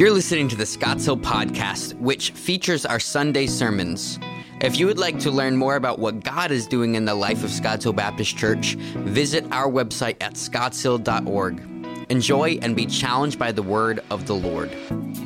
You're listening to the Scotts Hill Podcast, which features our Sunday sermons. If you would like to learn more about what God is doing in the life of Scotts Hill Baptist Church, visit our website at scottshill.org. Enjoy and be challenged by the word of the Lord.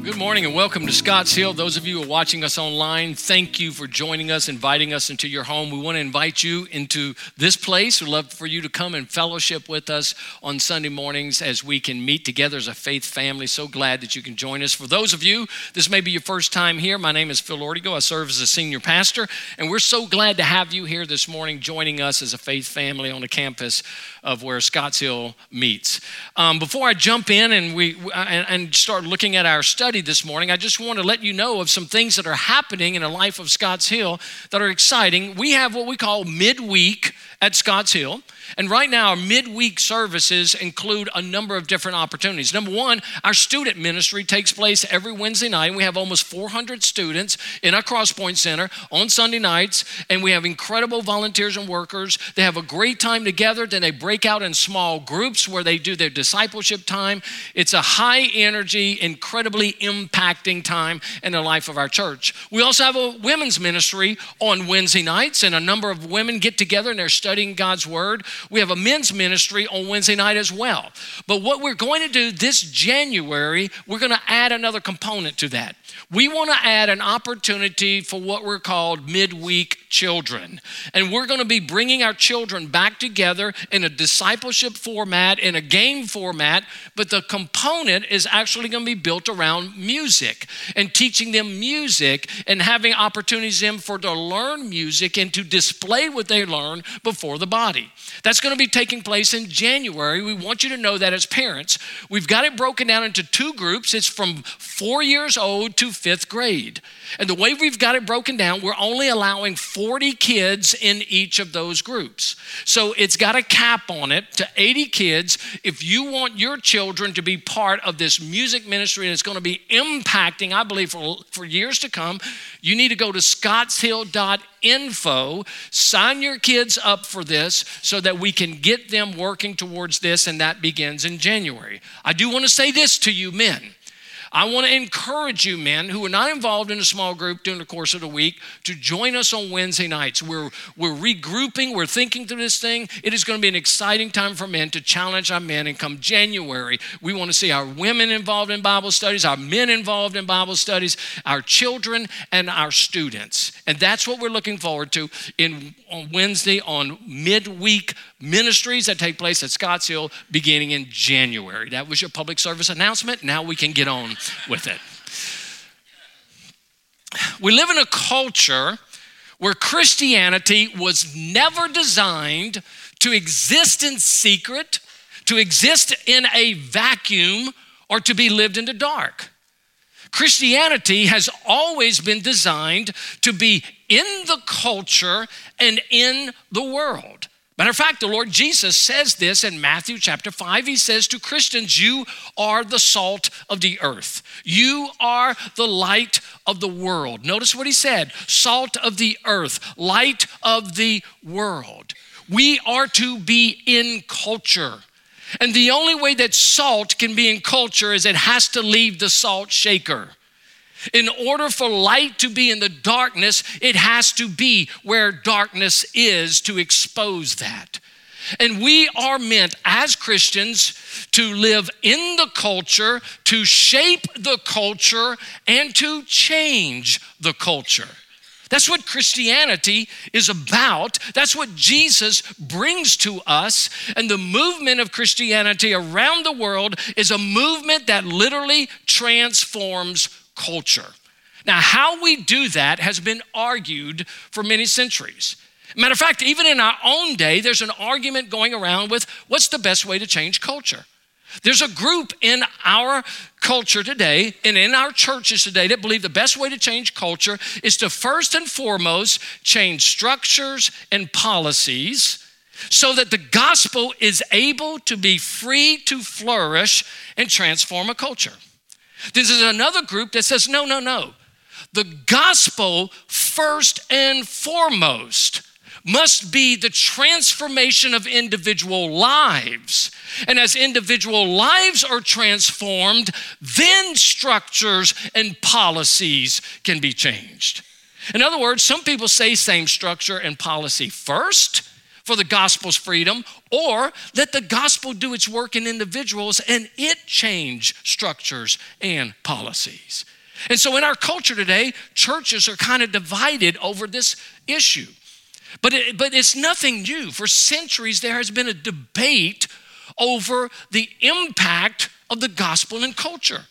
Good morning and welcome to Scotts Hill. Those of you who are watching us online, thank you for joining us, inviting us into your home. We want to invite you into this place. We'd love for you to come and fellowship with us on Sunday mornings as we can meet together as a faith family. So glad that you can join us. For those of you, this may be your first time here. My name is Phil Ortego. I serve as a senior pastor, and we're so glad to have you here this morning joining us as a faith family on the campus of where Scotts Hill meets. Um, before I jump in and we uh, and, and start looking at our study this morning, I just want to let you know of some things that are happening in the life of Scotts Hill that are exciting. We have what we call midweek at Scotts Hill. And right now, our midweek services include a number of different opportunities. Number one, our student ministry takes place every Wednesday night. And we have almost 400 students in our Crosspoint Center on Sunday nights. And we have incredible volunteers and workers. They have a great time together. Then they break out in small groups where they do their discipleship time. It's a high energy, incredibly impacting time in the life of our church. We also have a women's ministry on Wednesday nights, and a number of women get together and they're studying God's Word. We have a men's ministry on Wednesday night as well. But what we're going to do this January, we're going to add another component to that. We want to add an opportunity for what we're called midweek children. And we're going to be bringing our children back together in a discipleship format, in a game format, but the component is actually going to be built around music and teaching them music and having opportunities for them to learn music and to display what they learn before the body. That's going to be taking place in January. We want you to know that as parents. We've got it broken down into two groups. It's from four years old to fifth grade. And the way we've got it broken down, we're only allowing 40 kids in each of those groups. So it's got a cap on it to 80 kids. If you want your children to be part of this music ministry and it's going to be impacting, I believe, for, for years to come, you need to go to scottshill.info, sign your kids up for this so that we can get them working towards this, and that begins in January. I do want to say this to you, men. I want to encourage you, men who are not involved in a small group during the course of the week, to join us on Wednesday nights. We're, we're regrouping, we're thinking through this thing. It is going to be an exciting time for men to challenge our men. And come January, we want to see our women involved in Bible studies, our men involved in Bible studies, our children, and our students. And that's what we're looking forward to in on Wednesday on midweek ministries that take place at Scotts Hill beginning in January. That was your public service announcement. Now we can get on with it. We live in a culture where Christianity was never designed to exist in secret, to exist in a vacuum, or to be lived in the dark. Christianity has always been designed to be in the culture and in the world. Matter of fact, the Lord Jesus says this in Matthew chapter 5. He says to Christians, You are the salt of the earth, you are the light of the world. Notice what he said salt of the earth, light of the world. We are to be in culture. And the only way that salt can be in culture is it has to leave the salt shaker. In order for light to be in the darkness, it has to be where darkness is to expose that. And we are meant as Christians to live in the culture, to shape the culture, and to change the culture. That's what Christianity is about. That's what Jesus brings to us. And the movement of Christianity around the world is a movement that literally transforms culture. Now, how we do that has been argued for many centuries. Matter of fact, even in our own day, there's an argument going around with what's the best way to change culture. There's a group in our culture today and in our churches today that believe the best way to change culture is to first and foremost change structures and policies so that the gospel is able to be free to flourish and transform a culture. This is another group that says, no, no, no. The gospel, first and foremost, must be the transformation of individual lives. And as individual lives are transformed, then structures and policies can be changed. In other words, some people say same structure and policy first for the gospel's freedom, or let the gospel do its work in individuals and it change structures and policies. And so in our culture today, churches are kind of divided over this issue. But, it, but it's nothing new. For centuries, there has been a debate over the impact of the gospel in culture.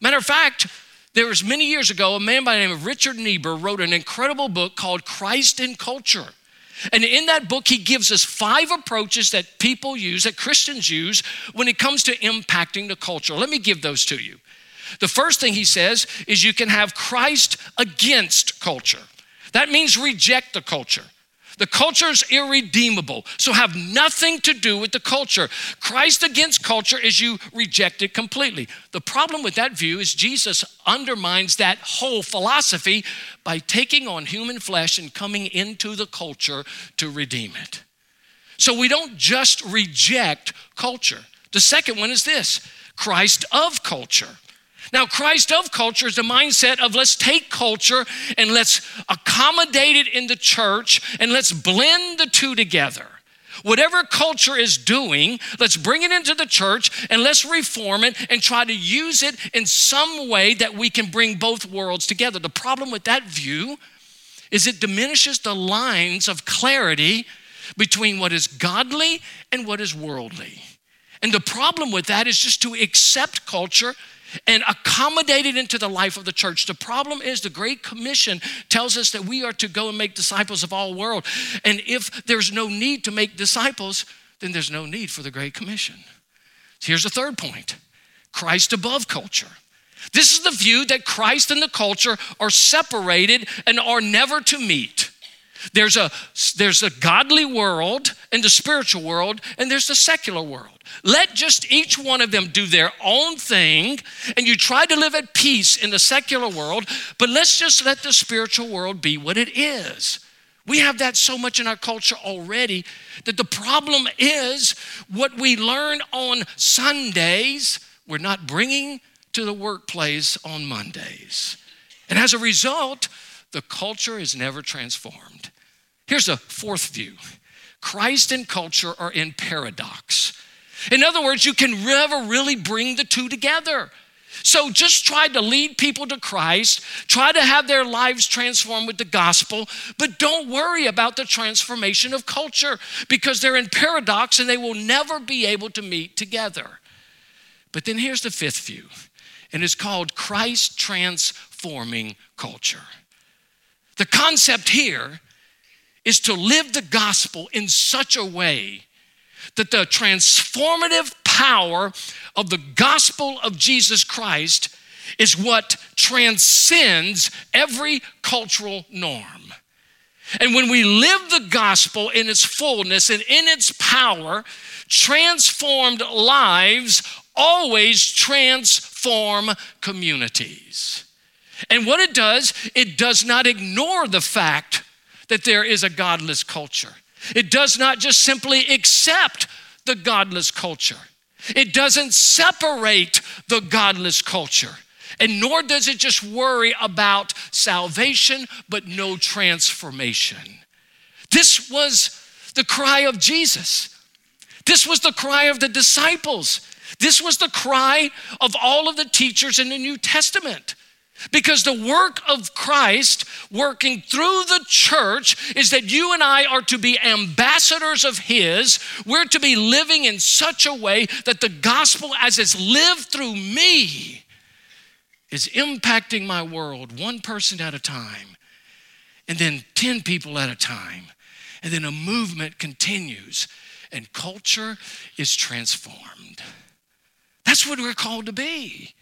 Matter of fact, there was many years ago, a man by the name of Richard Niebuhr wrote an incredible book called Christ in Culture. And in that book, he gives us five approaches that people use, that Christians use, when it comes to impacting the culture. Let me give those to you. The first thing he says is you can have Christ against culture. That means reject the culture. The culture is irredeemable, so have nothing to do with the culture. Christ against culture is you reject it completely. The problem with that view is Jesus undermines that whole philosophy by taking on human flesh and coming into the culture to redeem it. So we don't just reject culture. The second one is this Christ of culture. Now, Christ of culture is the mindset of let's take culture and let's accommodate it in the church and let's blend the two together. Whatever culture is doing, let's bring it into the church and let's reform it and try to use it in some way that we can bring both worlds together. The problem with that view is it diminishes the lines of clarity between what is godly and what is worldly. And the problem with that is just to accept culture and accommodated into the life of the church. The problem is the Great Commission tells us that we are to go and make disciples of all the world. And if there's no need to make disciples, then there's no need for the Great Commission. Here's the third point Christ above culture. This is the view that Christ and the culture are separated and are never to meet. There's a, there's a godly world and the spiritual world, and there's the secular world. Let just each one of them do their own thing, and you try to live at peace in the secular world, but let's just let the spiritual world be what it is. We have that so much in our culture already that the problem is what we learn on Sundays, we're not bringing to the workplace on Mondays. And as a result, the culture is never transformed. Here's a fourth view Christ and culture are in paradox. In other words, you can never really bring the two together. So just try to lead people to Christ, try to have their lives transformed with the gospel, but don't worry about the transformation of culture because they're in paradox and they will never be able to meet together. But then here's the fifth view, and it's called Christ transforming culture. The concept here is to live the gospel in such a way that the transformative power of the gospel of Jesus Christ is what transcends every cultural norm. And when we live the gospel in its fullness and in its power, transformed lives always transform communities. And what it does, it does not ignore the fact that there is a godless culture. It does not just simply accept the godless culture, it doesn't separate the godless culture. And nor does it just worry about salvation, but no transformation. This was the cry of Jesus. This was the cry of the disciples. This was the cry of all of the teachers in the New Testament. Because the work of Christ working through the church is that you and I are to be ambassadors of His. We're to be living in such a way that the gospel, as it's lived through me, is impacting my world one person at a time, and then 10 people at a time. And then a movement continues, and culture is transformed. That's what we're called to be.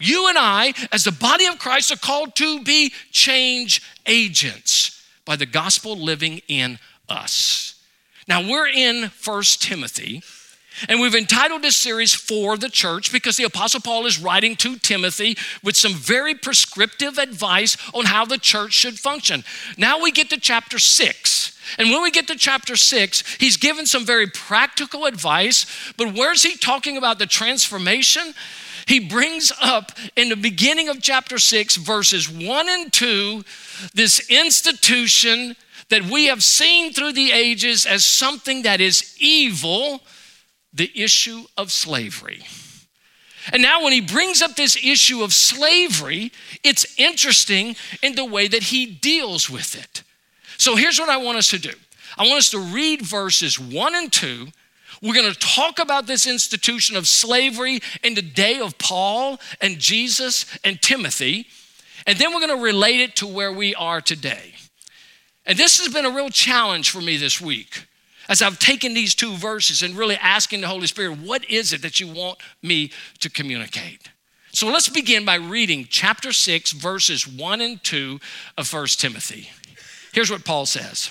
You and I, as the body of Christ, are called to be change agents by the gospel living in us. Now we're in First Timothy, And we've entitled this series For the Church because the Apostle Paul is writing to Timothy with some very prescriptive advice on how the church should function. Now we get to chapter six. And when we get to chapter six, he's given some very practical advice, but where's he talking about the transformation? He brings up in the beginning of chapter six, verses one and two, this institution that we have seen through the ages as something that is evil the issue of slavery. And now, when he brings up this issue of slavery, it's interesting in the way that he deals with it. So, here's what I want us to do I want us to read verses one and two. We're going to talk about this institution of slavery in the day of Paul and Jesus and Timothy. And then we're going to relate it to where we are today. And this has been a real challenge for me this week as I've taken these two verses and really asking the Holy Spirit, what is it that you want me to communicate? So let's begin by reading chapter 6, verses 1 and 2 of 1 Timothy. Here's what Paul says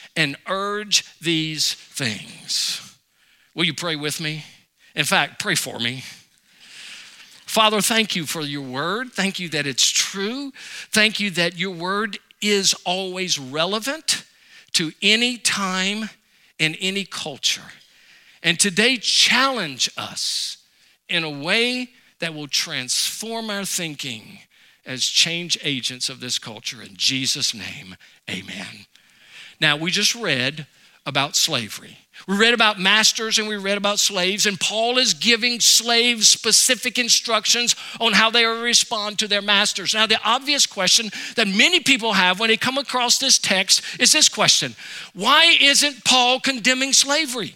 and urge these things. Will you pray with me? In fact, pray for me. Father, thank you for your word. Thank you that it's true. Thank you that your word is always relevant to any time and any culture. And today, challenge us in a way that will transform our thinking as change agents of this culture. In Jesus' name, amen. Now, we just read about slavery. We read about masters and we read about slaves, and Paul is giving slaves specific instructions on how they respond to their masters. Now, the obvious question that many people have when they come across this text is this question Why isn't Paul condemning slavery?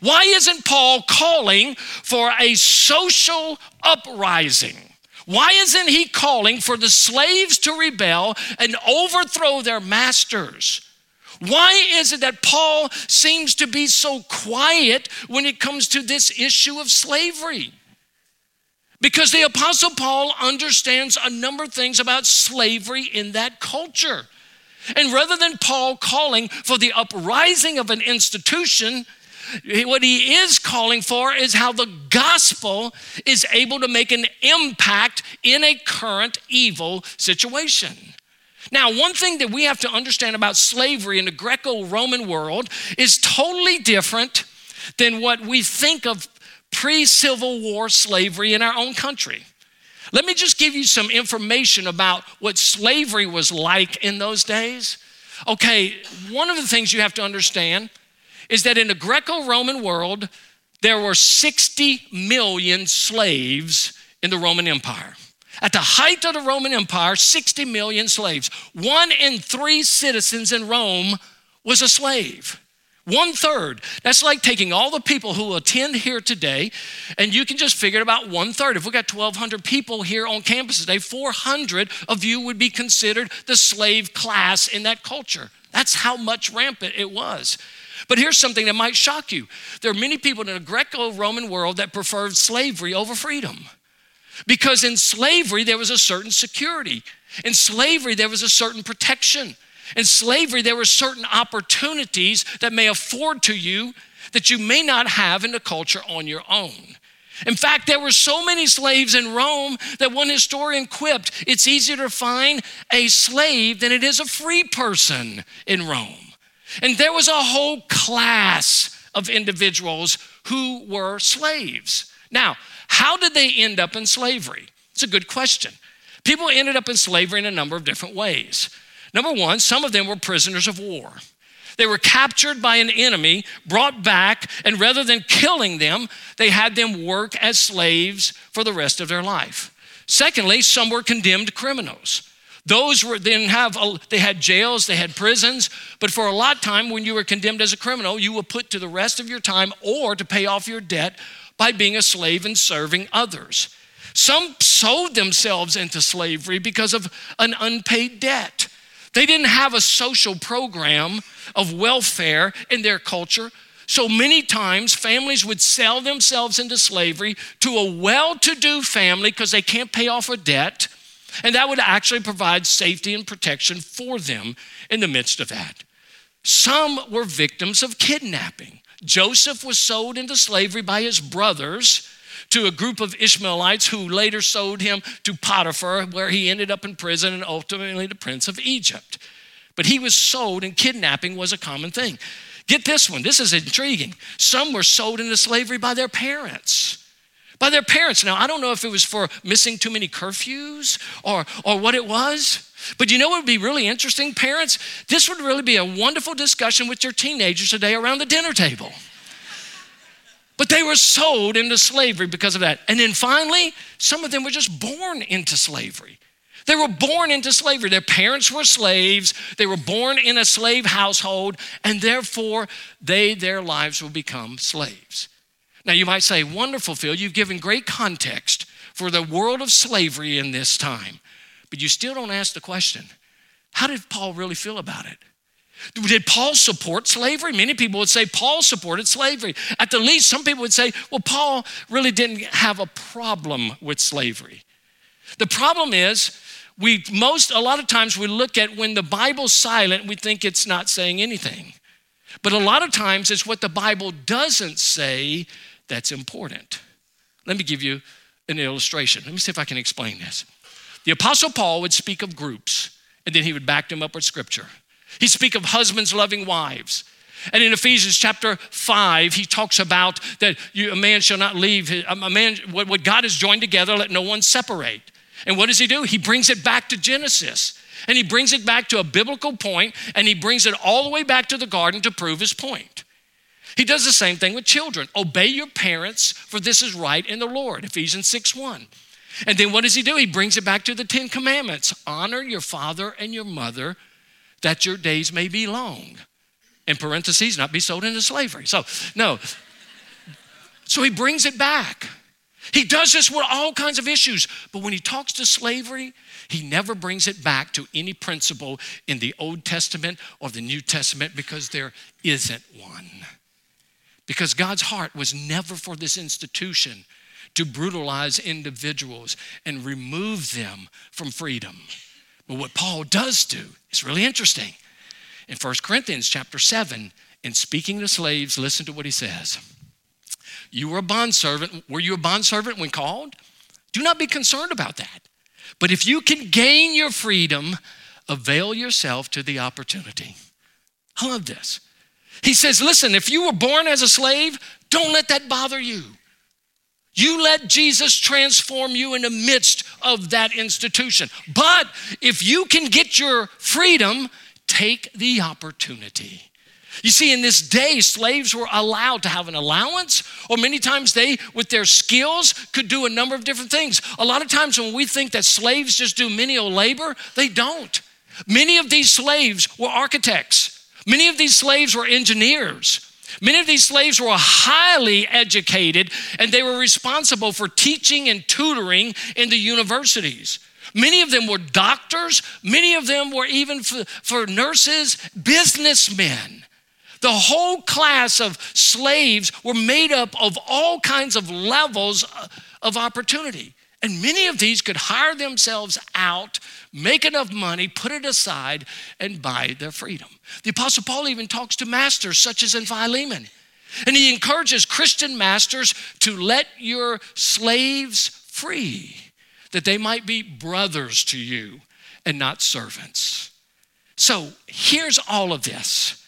Why isn't Paul calling for a social uprising? Why isn't he calling for the slaves to rebel and overthrow their masters? Why is it that Paul seems to be so quiet when it comes to this issue of slavery? Because the Apostle Paul understands a number of things about slavery in that culture. And rather than Paul calling for the uprising of an institution, what he is calling for is how the gospel is able to make an impact in a current evil situation. Now, one thing that we have to understand about slavery in the Greco Roman world is totally different than what we think of pre Civil War slavery in our own country. Let me just give you some information about what slavery was like in those days. Okay, one of the things you have to understand is that in the Greco Roman world, there were 60 million slaves in the Roman Empire. At the height of the Roman Empire, 60 million slaves. One in three citizens in Rome was a slave. One third. That's like taking all the people who attend here today, and you can just figure it about one third. If we got 1,200 people here on campus today, 400 of you would be considered the slave class in that culture. That's how much rampant it was. But here's something that might shock you there are many people in the Greco Roman world that preferred slavery over freedom. Because in slavery, there was a certain security. In slavery, there was a certain protection. In slavery, there were certain opportunities that may afford to you that you may not have in the culture on your own. In fact, there were so many slaves in Rome that one historian quipped it's easier to find a slave than it is a free person in Rome. And there was a whole class of individuals who were slaves. Now, how did they end up in slavery? It's a good question. People ended up in slavery in a number of different ways. Number one, some of them were prisoners of war. They were captured by an enemy, brought back, and rather than killing them, they had them work as slaves for the rest of their life. Secondly, some were condemned criminals. Those were then have they had jails, they had prisons, but for a lot of time when you were condemned as a criminal, you were put to the rest of your time or to pay off your debt by being a slave and serving others. Some sold themselves into slavery because of an unpaid debt. They didn't have a social program of welfare in their culture. So many times, families would sell themselves into slavery to a well to do family because they can't pay off a debt. And that would actually provide safety and protection for them in the midst of that. Some were victims of kidnapping. Joseph was sold into slavery by his brothers to a group of Ishmaelites who later sold him to Potiphar, where he ended up in prison and ultimately the prince of Egypt. But he was sold, and kidnapping was a common thing. Get this one, this is intriguing. Some were sold into slavery by their parents. By their parents. Now, I don't know if it was for missing too many curfews or, or what it was, but you know what would be really interesting, parents? This would really be a wonderful discussion with your teenagers today around the dinner table. But they were sold into slavery because of that. And then finally, some of them were just born into slavery. They were born into slavery. Their parents were slaves. They were born in a slave household, and therefore they, their lives will become slaves. Now you might say, wonderful, Phil, you've given great context for the world of slavery in this time. But you still don't ask the question how did Paul really feel about it? Did Paul support slavery? Many people would say Paul supported slavery. At the least, some people would say, well, Paul really didn't have a problem with slavery. The problem is, we most, a lot of times, we look at when the Bible's silent, we think it's not saying anything. But a lot of times, it's what the Bible doesn't say that's important. Let me give you an illustration. Let me see if I can explain this. The Apostle Paul would speak of groups, and then he would back them up with scripture. He'd speak of husbands loving wives. And in Ephesians chapter 5, he talks about that you, a man shall not leave, a man, what, what God has joined together, let no one separate. And what does he do? He brings it back to Genesis. And he brings it back to a biblical point, and he brings it all the way back to the garden to prove his point. He does the same thing with children. Obey your parents, for this is right in the Lord. Ephesians 6 1. And then what does he do? He brings it back to the Ten Commandments honor your father and your mother, that your days may be long. In parentheses, not be sold into slavery. So, no. So he brings it back. He does this with all kinds of issues. But when he talks to slavery, he never brings it back to any principle in the Old Testament or the New Testament because there isn't one. Because God's heart was never for this institution to brutalize individuals and remove them from freedom. But what Paul does do is really interesting. In 1 Corinthians chapter 7, in speaking to slaves, listen to what he says. You were a bondservant. Were you a bondservant when called? Do not be concerned about that. But if you can gain your freedom, avail yourself to the opportunity. I love this. He says, listen, if you were born as a slave, don't let that bother you. You let Jesus transform you in the midst of that institution. But if you can get your freedom, take the opportunity. You see, in this day, slaves were allowed to have an allowance, or many times they, with their skills, could do a number of different things. A lot of times when we think that slaves just do menial labor, they don't. Many of these slaves were architects, many of these slaves were engineers. Many of these slaves were highly educated and they were responsible for teaching and tutoring in the universities. Many of them were doctors, many of them were even for, for nurses, businessmen. The whole class of slaves were made up of all kinds of levels of opportunity. And many of these could hire themselves out, make enough money, put it aside, and buy their freedom. The Apostle Paul even talks to masters such as in Philemon. And he encourages Christian masters to let your slaves free, that they might be brothers to you and not servants. So here's all of this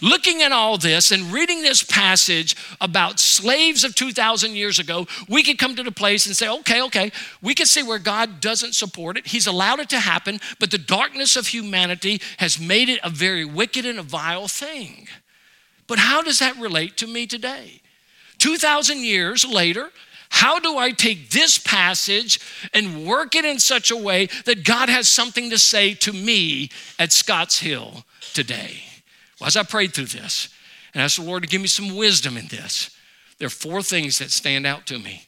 looking at all this and reading this passage about slaves of 2,000 years ago, we could come to the place and say, okay, okay, we can see where God doesn't support it. He's allowed it to happen, but the darkness of humanity has made it a very wicked and a vile thing. But how does that relate to me today? 2,000 years later, How do I take this passage and work it in such a way that God has something to say to me at Scotts Hill today? Well, as I prayed through this and asked the Lord to give me some wisdom in this, there are four things that stand out to me.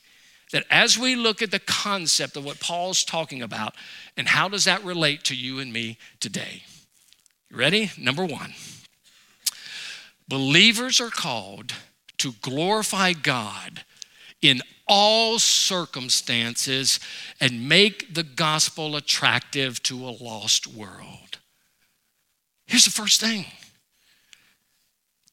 That as we look at the concept of what Paul's talking about and how does that relate to you and me today? You ready? Number one believers are called to glorify God in all circumstances and make the gospel attractive to a lost world. Here's the first thing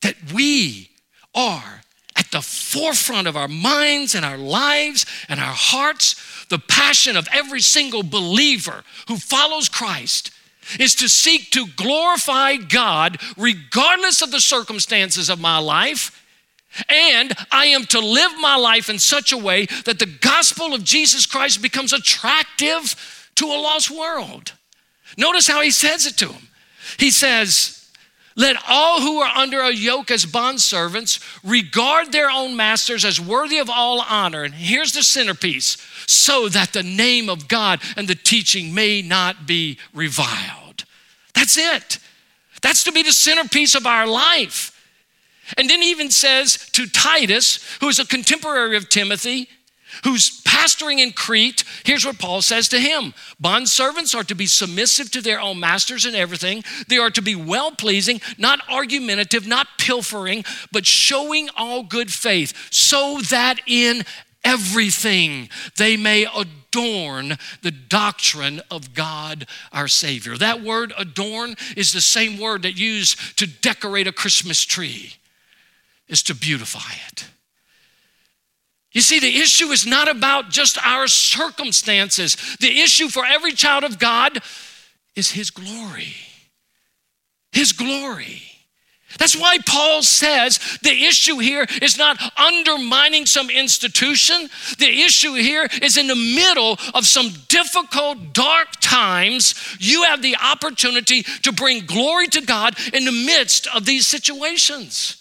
that we are at the forefront of our minds and our lives and our hearts. The passion of every single believer who follows Christ is to seek to glorify God regardless of the circumstances of my life. And I am to live my life in such a way that the gospel of Jesus Christ becomes attractive to a lost world. Notice how he says it to him. He says, let all who are under a yoke as bondservants regard their own masters as worthy of all honor. And here's the centerpiece so that the name of God and the teaching may not be reviled. That's it. That's to be the centerpiece of our life. And then he even says to Titus, who is a contemporary of Timothy, who's pastoring in Crete, here's what Paul says to him Bond servants are to be submissive to their own masters in everything. They are to be well pleasing, not argumentative, not pilfering, but showing all good faith, so that in everything they may adorn the doctrine of God our Savior. That word adorn is the same word that used to decorate a Christmas tree, is to beautify it. You see, the issue is not about just our circumstances. The issue for every child of God is His glory. His glory. That's why Paul says the issue here is not undermining some institution. The issue here is in the middle of some difficult, dark times, you have the opportunity to bring glory to God in the midst of these situations.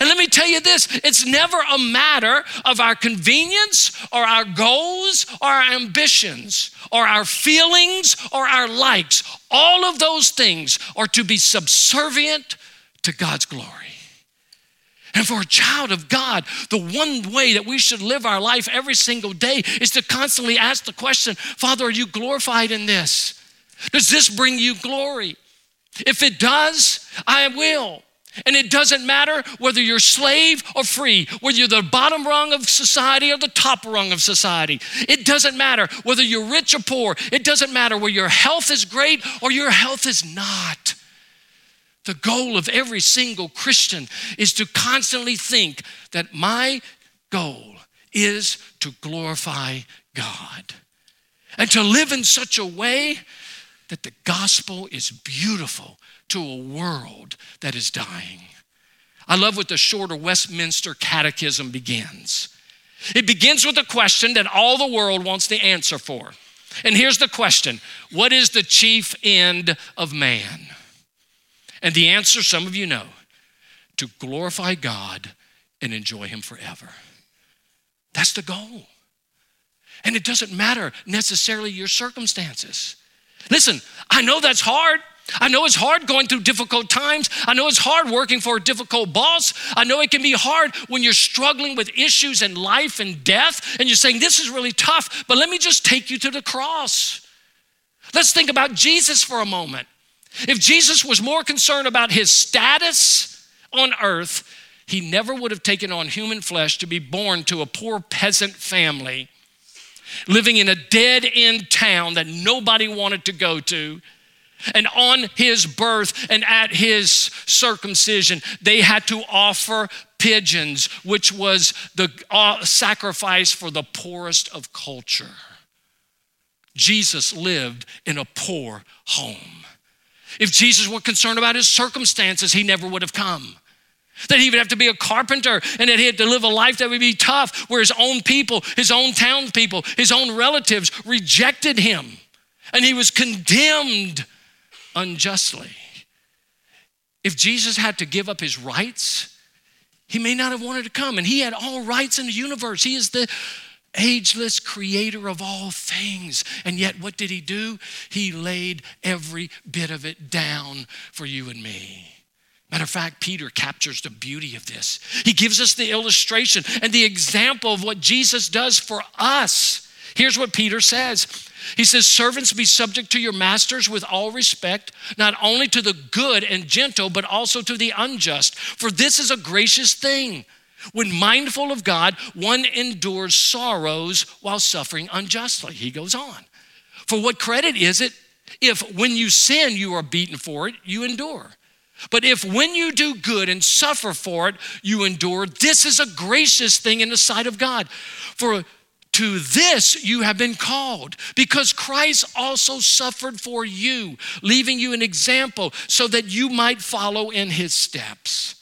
And let me tell you this it's never a matter of our convenience or our goals or our ambitions or our feelings or our likes. All of those things are to be subservient to God's glory. And for a child of God, the one way that we should live our life every single day is to constantly ask the question Father, are you glorified in this? Does this bring you glory? If it does, I will. And it doesn't matter whether you're slave or free, whether you're the bottom rung of society or the top rung of society. It doesn't matter whether you're rich or poor. It doesn't matter whether your health is great or your health is not. The goal of every single Christian is to constantly think that my goal is to glorify God and to live in such a way that the gospel is beautiful to a world that is dying. I love what the shorter Westminster Catechism begins. It begins with a question that all the world wants the answer for. And here's the question What is the chief end of man? And the answer, some of you know, to glorify God and enjoy Him forever. That's the goal. And it doesn't matter necessarily your circumstances. Listen, I know that's hard. I know it's hard going through difficult times. I know it's hard working for a difficult boss. I know it can be hard when you're struggling with issues in life and death and you're saying, This is really tough, but let me just take you to the cross. Let's think about Jesus for a moment. If Jesus was more concerned about his status on earth, he never would have taken on human flesh to be born to a poor peasant family living in a dead end town that nobody wanted to go to and on his birth and at his circumcision, they had to offer pigeons, which was the uh, sacrifice for the poorest of culture. Jesus lived in a poor home. If Jesus were concerned about his circumstances, he never would have come. That he would have to be a carpenter and that he had to live a life that would be tough, where his own people, his own townspeople, his own relatives rejected him. And he was condemned unjustly. If Jesus had to give up his rights, He may not have wanted to come, and he had all rights in the universe. He is the ageless creator of all things. And yet, what did he do? He laid every bit of it down for you and me. Matter of fact, Peter captures the beauty of this. He gives us the illustration and the example of what Jesus does for us. Here's what Peter says He says, Servants, be subject to your masters with all respect, not only to the good and gentle, but also to the unjust. For this is a gracious thing. When mindful of God, one endures sorrows while suffering unjustly. He goes on. For what credit is it if when you sin you are beaten for it, you endure? But if when you do good and suffer for it, you endure, this is a gracious thing in the sight of God. For to this you have been called, because Christ also suffered for you, leaving you an example so that you might follow in his steps.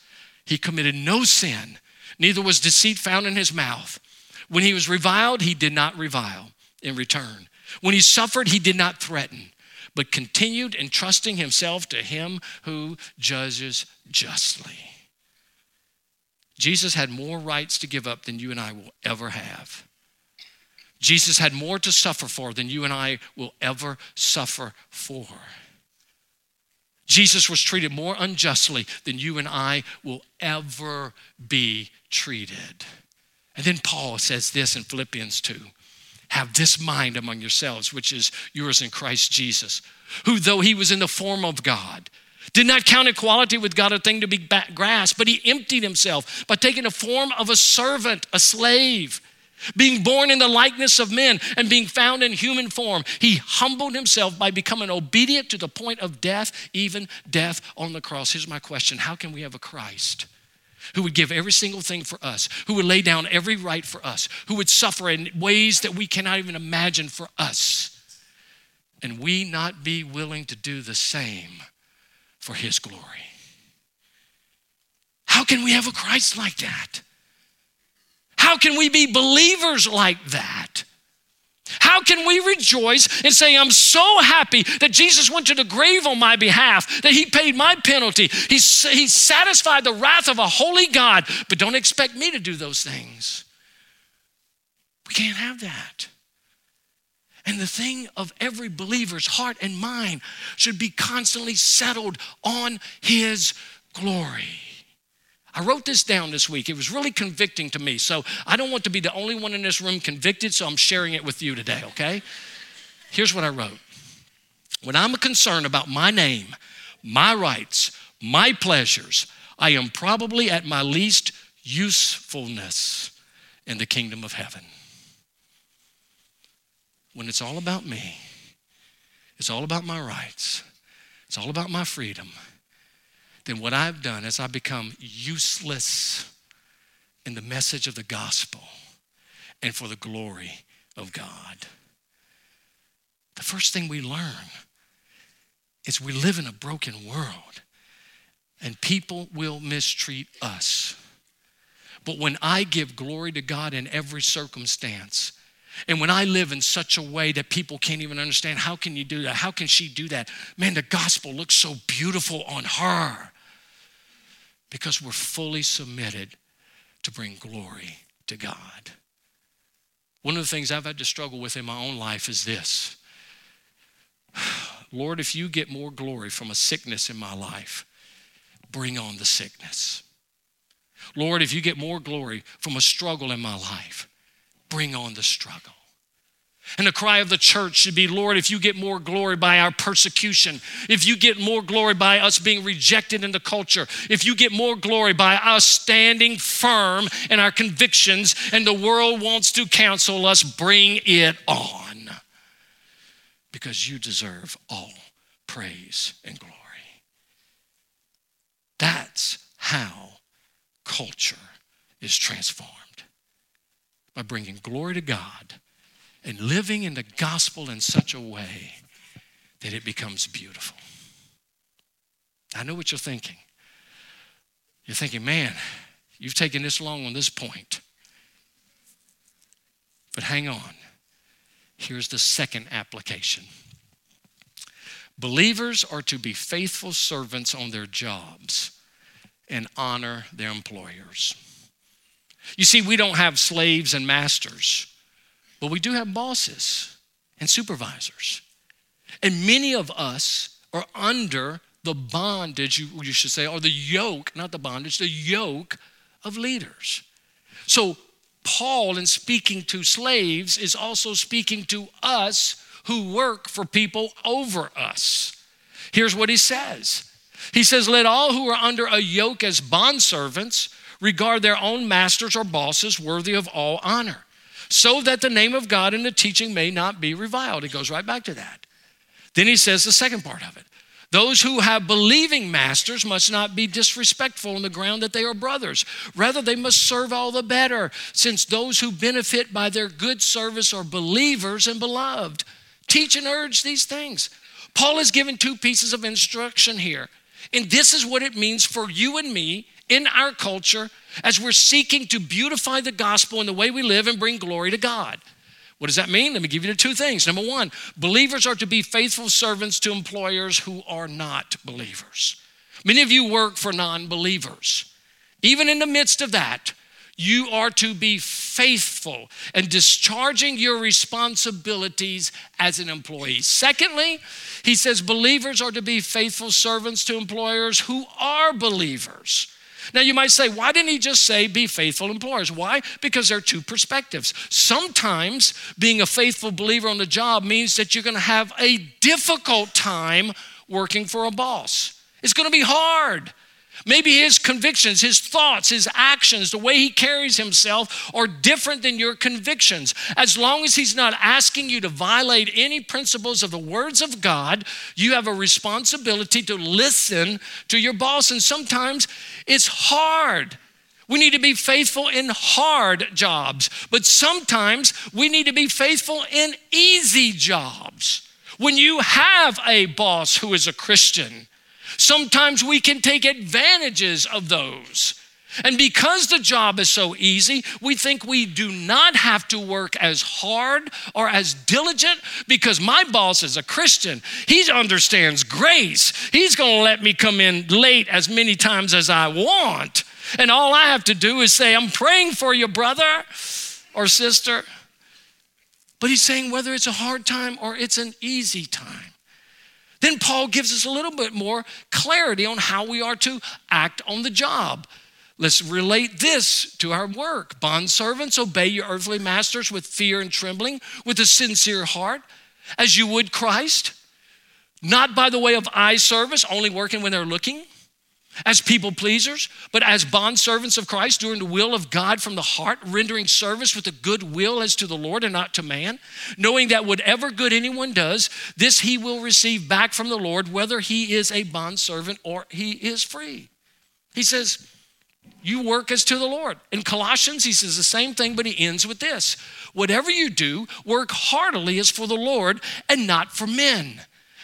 He committed no sin, neither was deceit found in his mouth. When he was reviled, he did not revile in return. When he suffered, he did not threaten but continued entrusting himself to him who judges justly. Jesus had more rights to give up than you and I will ever have. Jesus had more to suffer for than you and I will ever suffer for. Jesus was treated more unjustly than you and I will ever be treated. And then Paul says this in Philippians 2 have this mind among yourselves, which is yours in Christ Jesus, who, though he was in the form of God, did not count equality with God a thing to be grasped, but he emptied himself by taking the form of a servant, a slave. Being born in the likeness of men and being found in human form, he humbled himself by becoming obedient to the point of death, even death on the cross. Here's my question How can we have a Christ who would give every single thing for us, who would lay down every right for us, who would suffer in ways that we cannot even imagine for us, and we not be willing to do the same for his glory. How can we have a Christ like that? How can we be believers like that? How can we rejoice and say, I'm so happy that Jesus went to the grave on my behalf, that he paid my penalty? He's, he satisfied the wrath of a holy God, but don't expect me to do those things. We can't have that. And the thing of every believer's heart and mind should be constantly settled on his glory. I wrote this down this week. It was really convicting to me. So I don't want to be the only one in this room convicted, so I'm sharing it with you today, okay? Here's what I wrote When I'm concerned about my name, my rights, my pleasures, I am probably at my least usefulness in the kingdom of heaven. When it's all about me, it's all about my rights, it's all about my freedom then what I've done is I've become useless in the message of the gospel and for the glory of God. The first thing we learn is we live in a broken world and people will mistreat us. But when I give glory to God in every circumstance, and when I live in such a way that people can't even understand, how can you do that? How can she do that? Man, the gospel looks so beautiful on her because we're fully submitted to bring glory to God. One of the things I've had to struggle with in my own life is this Lord, if you get more glory from a sickness in my life, bring on the sickness. Lord, if you get more glory from a struggle in my life, bring on the struggle. And the cry of the church should be Lord, if you get more glory by our persecution, if you get more glory by us being rejected in the culture, if you get more glory by us standing firm in our convictions and the world wants to counsel us, bring it on. Because you deserve all praise and glory. That's how culture is transformed by bringing glory to God and living in the gospel in such a way that it becomes beautiful. I know what you're thinking. You're thinking, man, you've taken this long on this point. But hang on. Here's the second application believers are to be faithful servants on their jobs and honor their employers. You see, we don't have slaves and masters, but we do have bosses and supervisors. And many of us are under the bondage, you, you should say, or the yoke, not the bondage, the yoke of leaders. So, Paul, in speaking to slaves, is also speaking to us who work for people over us. Here's what he says He says, Let all who are under a yoke as bondservants regard their own masters or bosses worthy of all honor, so that the name of God and the teaching may not be reviled. He goes right back to that. Then he says the second part of it those who have believing masters must not be disrespectful on the ground that they are brothers. Rather, they must serve all the better, since those who benefit by their good service are believers and beloved. Teach and urge these things. Paul has given two pieces of instruction here. And this is what it means for you and me in our culture as we're seeking to beautify the gospel in the way we live and bring glory to God. What does that mean? Let me give you the two things. Number one, believers are to be faithful servants to employers who are not believers. Many of you work for non believers. Even in the midst of that, you are to be faithful and discharging your responsibilities as an employee. Secondly, he says believers are to be faithful servants to employers who are believers. Now, you might say, why didn't he just say be faithful employers? Why? Because there are two perspectives. Sometimes being a faithful believer on the job means that you're going to have a difficult time working for a boss. It's going to be hard. Maybe his convictions, his thoughts, his actions, the way he carries himself are different than your convictions. As long as he's not asking you to violate any principles of the words of God, you have a responsibility to listen to your boss. And sometimes it's hard. We need to be faithful in hard jobs, but sometimes we need to be faithful in easy jobs. When you have a boss who is a Christian, Sometimes we can take advantages of those. And because the job is so easy, we think we do not have to work as hard or as diligent because my boss is a Christian. He understands grace. He's going to let me come in late as many times as I want. And all I have to do is say, I'm praying for you, brother or sister. But he's saying whether it's a hard time or it's an easy time. Then Paul gives us a little bit more clarity on how we are to act on the job. Let's relate this to our work. Bond servants, obey your earthly masters with fear and trembling, with a sincere heart, as you would Christ, not by the way of eye service, only working when they're looking as people pleasers, but as bond servants of Christ, doing the will of God from the heart, rendering service with a good will as to the Lord and not to man, knowing that whatever good anyone does, this he will receive back from the Lord, whether he is a bond servant or he is free. He says, You work as to the Lord. In Colossians, he says the same thing, but he ends with this Whatever you do, work heartily as for the Lord and not for men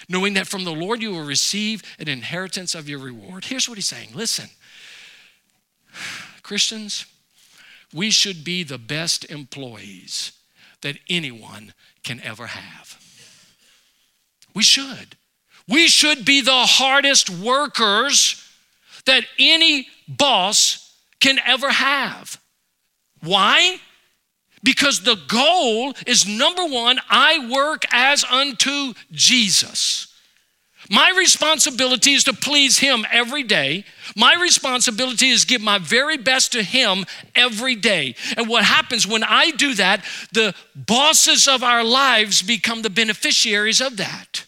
knowing that from the Lord you will receive an inheritance of your reward. Here's what he's saying listen, Christians, we should be the best employees that anyone can ever have. We should. We should be the hardest workers that any boss can ever have. Why? Because the goal is number one, I work as unto Jesus. My responsibility is to please Him every day. My responsibility is give my very best to Him every day. And what happens when I do that, the bosses of our lives become the beneficiaries of that.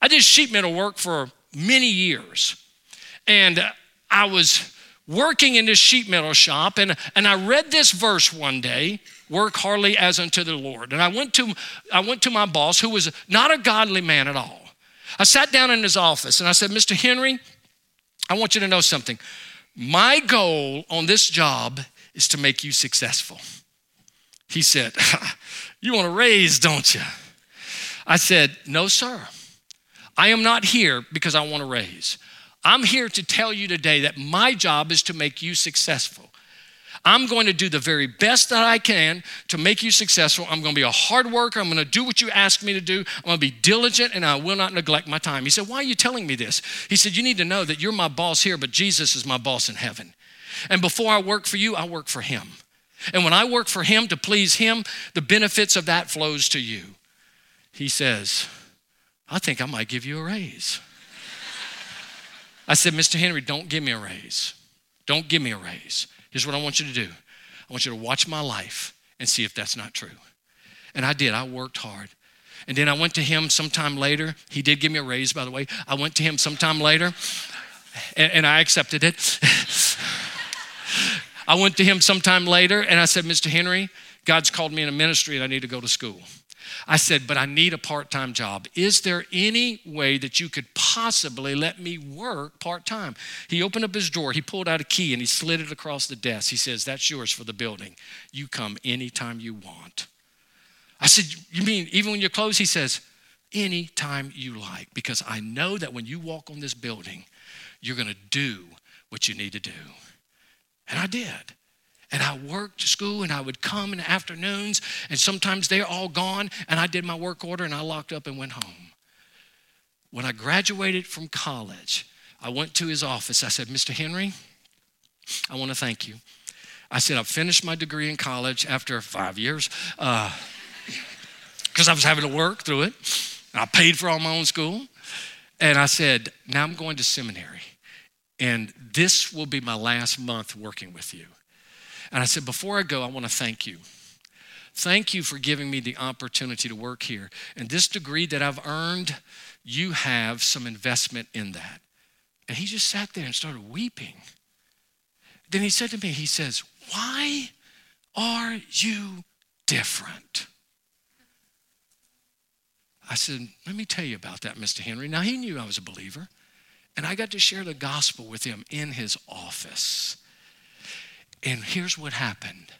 I did sheet metal work for many years. And I was working in this sheet metal shop, and, and I read this verse one day work hardly as unto the Lord. And I went, to, I went to my boss, who was not a godly man at all. I sat down in his office and I said, Mr. Henry, I want you to know something. My goal on this job is to make you successful. He said, You want a raise, don't you? I said, No, sir. I am not here because I want a raise. I'm here to tell you today that my job is to make you successful. I'm going to do the very best that I can to make you successful. I'm going to be a hard worker. I'm going to do what you ask me to do. I'm going to be diligent and I will not neglect my time. He said, Why are you telling me this? He said, You need to know that you're my boss here, but Jesus is my boss in heaven. And before I work for you, I work for him. And when I work for him to please him, the benefits of that flows to you. He says, I think I might give you a raise. I said, Mr. Henry, don't give me a raise. Don't give me a raise. Here's what I want you to do I want you to watch my life and see if that's not true. And I did. I worked hard. And then I went to him sometime later. He did give me a raise, by the way. I went to him sometime later and, and I accepted it. I went to him sometime later and I said, Mr. Henry, God's called me in a ministry and I need to go to school. I said, but I need a part time job. Is there any way that you could possibly let me work part time? He opened up his drawer, he pulled out a key, and he slid it across the desk. He says, That's yours for the building. You come anytime you want. I said, You mean even when you're closed? He says, Anytime you like, because I know that when you walk on this building, you're going to do what you need to do. And I did. And I worked school and I would come in the afternoons and sometimes they're all gone and I did my work order and I locked up and went home. When I graduated from college, I went to his office. I said, Mr. Henry, I want to thank you. I said, I've finished my degree in college after five years because uh, I was having to work through it. I paid for all my own school. And I said, now I'm going to seminary. And this will be my last month working with you. And I said, Before I go, I want to thank you. Thank you for giving me the opportunity to work here. And this degree that I've earned, you have some investment in that. And he just sat there and started weeping. Then he said to me, He says, Why are you different? I said, Let me tell you about that, Mr. Henry. Now, he knew I was a believer, and I got to share the gospel with him in his office. And here's what happened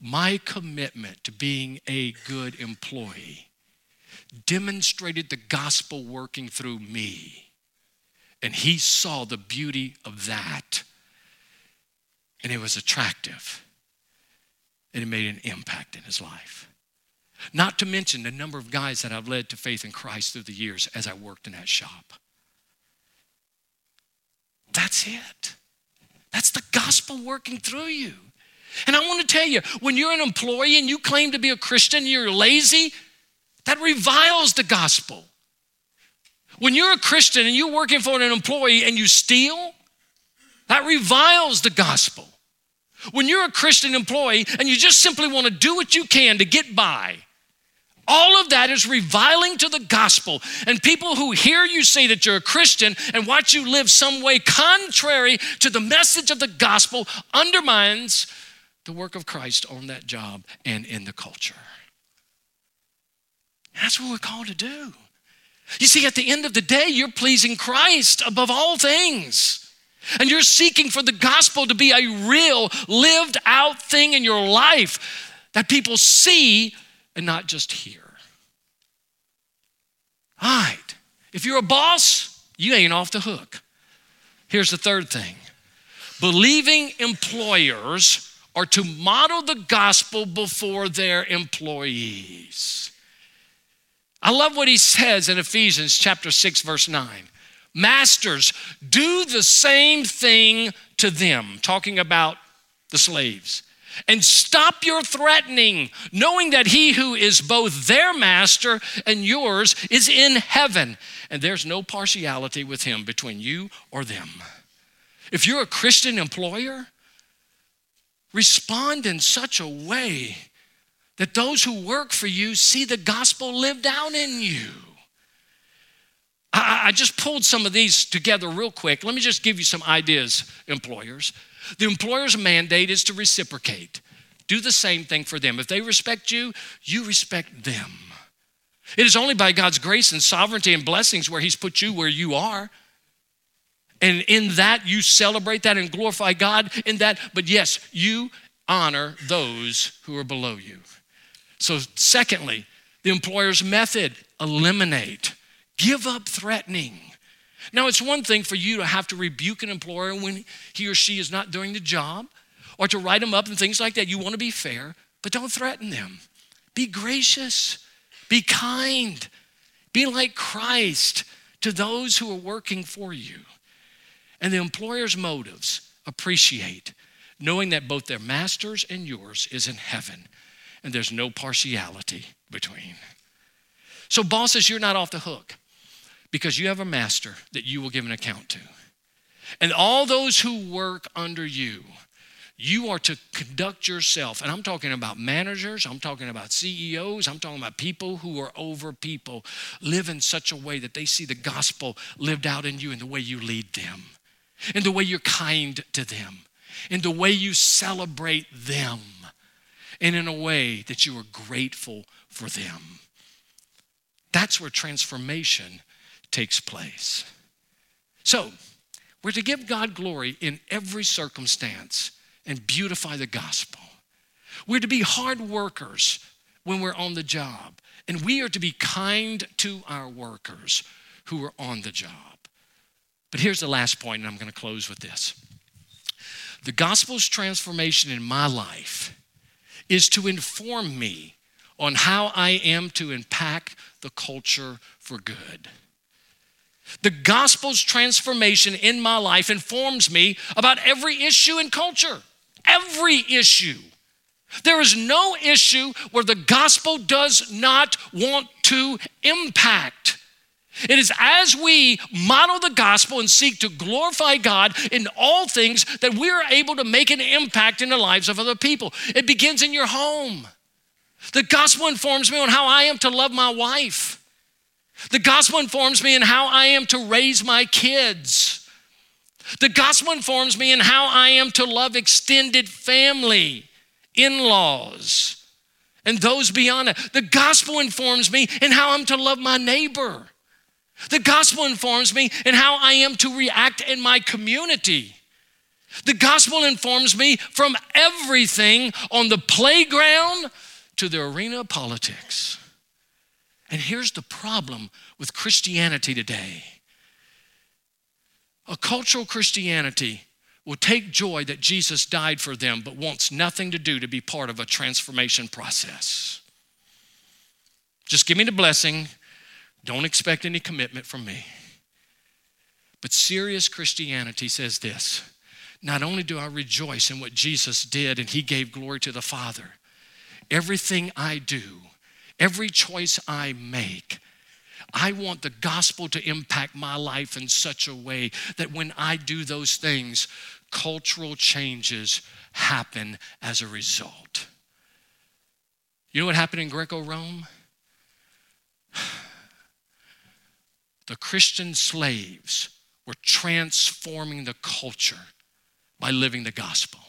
my commitment to being a good employee demonstrated the gospel working through me. And he saw the beauty of that. And it was attractive. And it made an impact in his life. Not to mention the number of guys that I've led to faith in Christ through the years as I worked in that shop. That's it. That's the gospel working through you. And I want to tell you, when you're an employee and you claim to be a Christian, you're lazy, that reviles the gospel. When you're a Christian and you're working for an employee and you steal, that reviles the gospel. When you're a Christian employee and you just simply want to do what you can to get by, all of that is reviling to the gospel. And people who hear you say that you're a Christian and watch you live some way contrary to the message of the gospel undermines the work of Christ on that job and in the culture. That's what we're called to do. You see, at the end of the day, you're pleasing Christ above all things. And you're seeking for the gospel to be a real, lived out thing in your life that people see and not just here. All right. If you're a boss, you ain't off the hook. Here's the third thing believing employers are to model the gospel before their employees. I love what he says in Ephesians chapter 6 verse 9. Masters, do the same thing to them, talking about the slaves. And stop your threatening, knowing that he who is both their master and yours is in heaven, and there's no partiality with him between you or them. If you're a Christian employer, respond in such a way that those who work for you see the gospel lived out in you. I, I just pulled some of these together real quick. Let me just give you some ideas, employers. The employer's mandate is to reciprocate. Do the same thing for them. If they respect you, you respect them. It is only by God's grace and sovereignty and blessings where He's put you where you are. And in that, you celebrate that and glorify God in that. But yes, you honor those who are below you. So, secondly, the employer's method eliminate, give up threatening. Now, it's one thing for you to have to rebuke an employer when he or she is not doing the job, or to write them up and things like that. You want to be fair, but don't threaten them. Be gracious, be kind, be like Christ to those who are working for you. And the employer's motives appreciate knowing that both their master's and yours is in heaven and there's no partiality between. So, bosses, you're not off the hook because you have a master that you will give an account to. And all those who work under you, you are to conduct yourself. And I'm talking about managers, I'm talking about CEOs, I'm talking about people who are over people. Live in such a way that they see the gospel lived out in you in the way you lead them, in the way you're kind to them, in the way you celebrate them, and in a way that you are grateful for them. That's where transformation takes place. So, we're to give God glory in every circumstance and beautify the gospel. We're to be hard workers when we're on the job, and we are to be kind to our workers who are on the job. But here's the last point, and I'm going to close with this. The gospel's transformation in my life is to inform me on how I am to impact the culture for good. The gospel's transformation in my life informs me about every issue in culture. Every issue. There is no issue where the gospel does not want to impact. It is as we model the gospel and seek to glorify God in all things that we are able to make an impact in the lives of other people. It begins in your home. The gospel informs me on how I am to love my wife. The gospel informs me in how I am to raise my kids. The gospel informs me in how I am to love extended family, in laws, and those beyond it. The gospel informs me in how I'm to love my neighbor. The gospel informs me in how I am to react in my community. The gospel informs me from everything on the playground to the arena of politics. And here's the problem with Christianity today a cultural Christianity will take joy that Jesus died for them, but wants nothing to do to be part of a transformation process. Just give me the blessing. Don't expect any commitment from me. But serious Christianity says this not only do I rejoice in what Jesus did and he gave glory to the Father, everything I do, every choice I make, I want the gospel to impact my life in such a way that when I do those things, cultural changes happen as a result. You know what happened in Greco Rome? The Christian slaves were transforming the culture by living the gospel.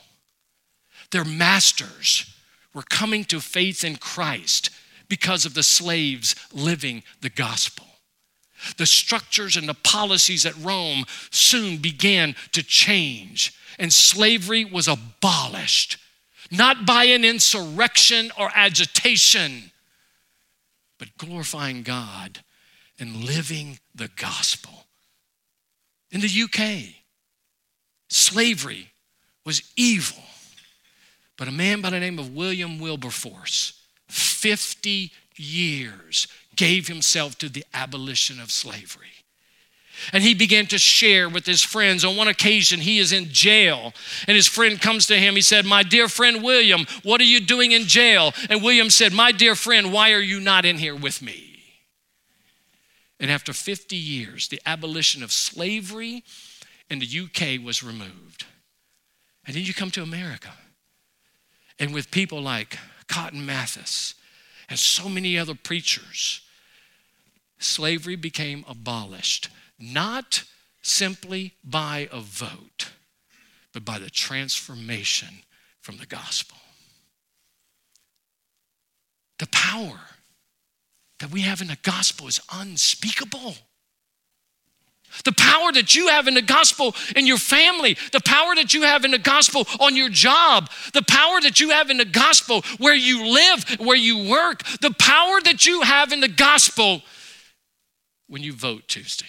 Their masters were coming to faith in Christ because of the slaves living the gospel. The structures and the policies at Rome soon began to change, and slavery was abolished, not by an insurrection or agitation, but glorifying God and living the gospel. In the UK, slavery was evil, but a man by the name of William Wilberforce 50 years gave himself to the abolition of slavery. And he began to share with his friends. On one occasion, he is in jail, and his friend comes to him. He said, My dear friend William, what are you doing in jail? And William said, My dear friend, why are you not in here with me? And after 50 years, the abolition of slavery in the UK was removed. And then you come to America. And with people like Cotton Mathis and so many other preachers, slavery became abolished, not simply by a vote, but by the transformation from the gospel. The power that we have in the gospel is unspeakable. The power that you have in the gospel in your family, the power that you have in the gospel on your job, the power that you have in the gospel where you live, where you work, the power that you have in the gospel when you vote Tuesday.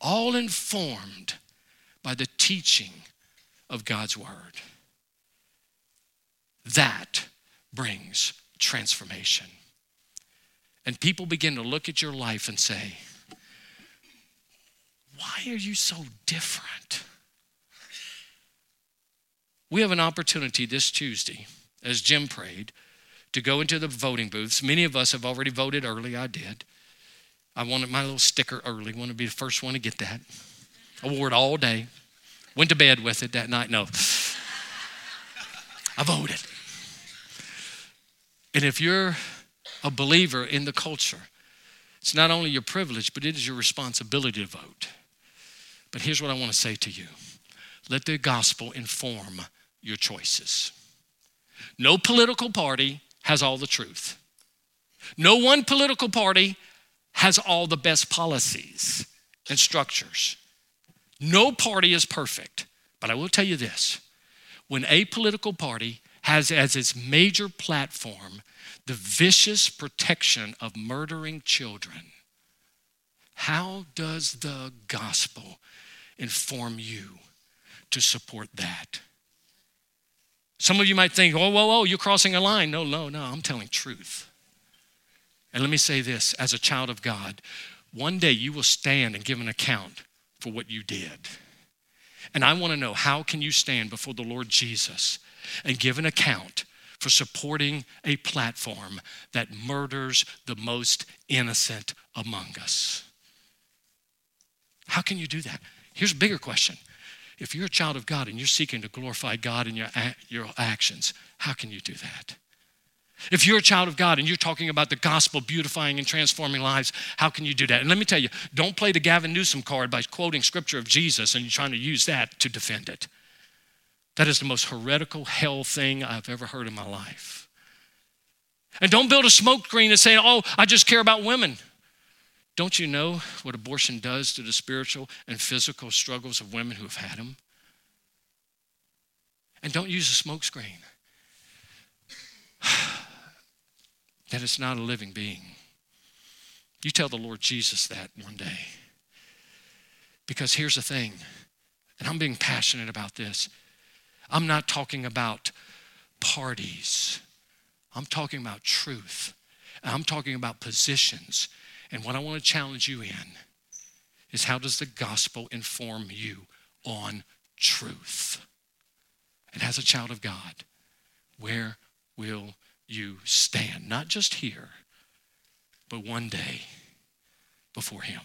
All informed by the teaching of God's word. That brings transformation. And people begin to look at your life and say, Why are you so different? We have an opportunity this Tuesday, as Jim prayed, to go into the voting booths. Many of us have already voted early. I did. I wanted my little sticker early, wanted to be the first one to get that. I wore it all day. Went to bed with it that night. No. I voted. And if you're a believer in the culture, it's not only your privilege, but it is your responsibility to vote. But here's what I want to say to you let the gospel inform your choices. No political party has all the truth. No one political party has all the best policies and structures. No party is perfect. But I will tell you this when a political party has as its major platform the vicious protection of murdering children, how does the gospel inform you to support that? Some of you might think, oh, whoa, oh, whoa, you're crossing a line. No, no, no, I'm telling truth. And let me say this as a child of God, one day you will stand and give an account for what you did. And I want to know how can you stand before the Lord Jesus and give an account for supporting a platform that murders the most innocent among us? How can you do that? Here's a bigger question. If you're a child of God and you're seeking to glorify God in your, your actions, how can you do that? If you're a child of God and you're talking about the gospel beautifying and transforming lives, how can you do that? And let me tell you, don't play the Gavin Newsom card by quoting scripture of Jesus and you're trying to use that to defend it. That is the most heretical hell thing I've ever heard in my life. And don't build a smoke screen and say, oh, I just care about women. Don't you know what abortion does to the spiritual and physical struggles of women who have had them? And don't use a smokescreen. that it's not a living being. You tell the Lord Jesus that one day. Because here's the thing, and I'm being passionate about this. I'm not talking about parties, I'm talking about truth. I'm talking about positions. And what I want to challenge you in is how does the gospel inform you on truth? And as a child of God, where will you stand, not just here, but one day before Him.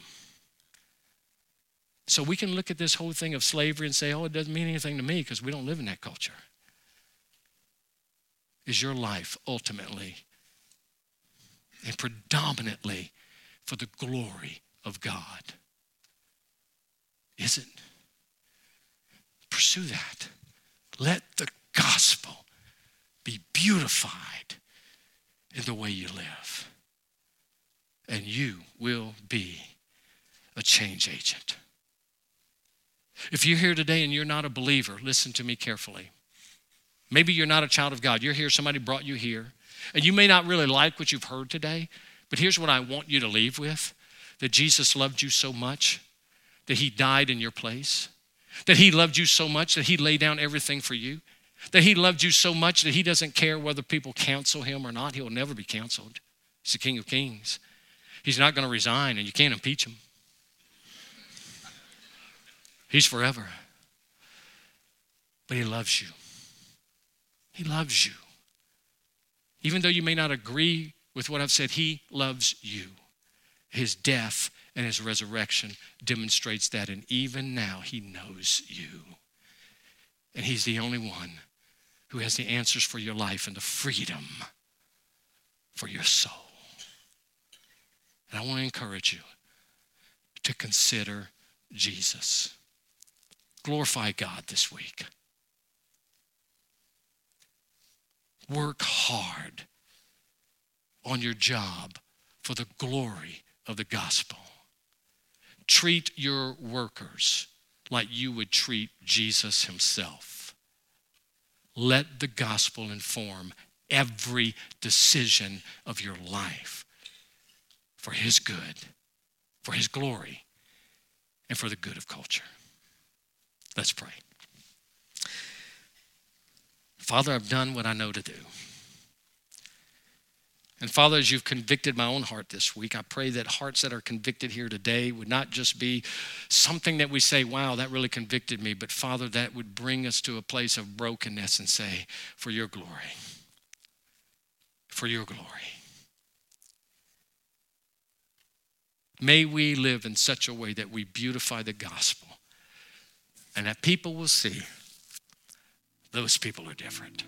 So we can look at this whole thing of slavery and say, oh, it doesn't mean anything to me because we don't live in that culture. Is your life ultimately and predominantly for the glory of God? Is it? Pursue that. Let the gospel be beautified in the way you live. And you will be a change agent. If you're here today and you're not a believer, listen to me carefully. Maybe you're not a child of God. You're here, somebody brought you here, and you may not really like what you've heard today, but here's what I want you to leave with that Jesus loved you so much that he died in your place, that he loved you so much that he laid down everything for you, that he loved you so much that he doesn't care whether people counsel him or not. He'll never be counseled. He's the King of Kings. He's not going to resign, and you can't impeach him. He's forever. But he loves you. He loves you. Even though you may not agree with what I've said, he loves you. His death and his resurrection demonstrates that, and even now he knows you. And he's the only one who has the answers for your life and the freedom for your soul. And I want to encourage you to consider Jesus. Glorify God this week. Work hard on your job for the glory of the gospel. Treat your workers like you would treat Jesus himself. Let the gospel inform every decision of your life for His good, for His glory, and for the good of culture. Let's pray. Father, I've done what I know to do. And Father, as you've convicted my own heart this week, I pray that hearts that are convicted here today would not just be something that we say, wow, that really convicted me, but Father, that would bring us to a place of brokenness and say, for your glory, for your glory. May we live in such a way that we beautify the gospel and that people will see those people are different.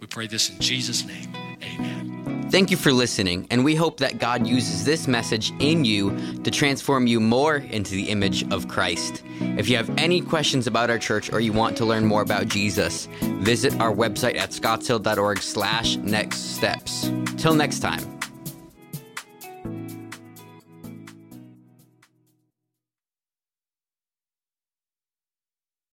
We pray this in Jesus' name. Amen. Thank you for listening, and we hope that God uses this message in you to transform you more into the image of Christ. If you have any questions about our church or you want to learn more about Jesus, visit our website at scottshill.org slash next steps. Till next time.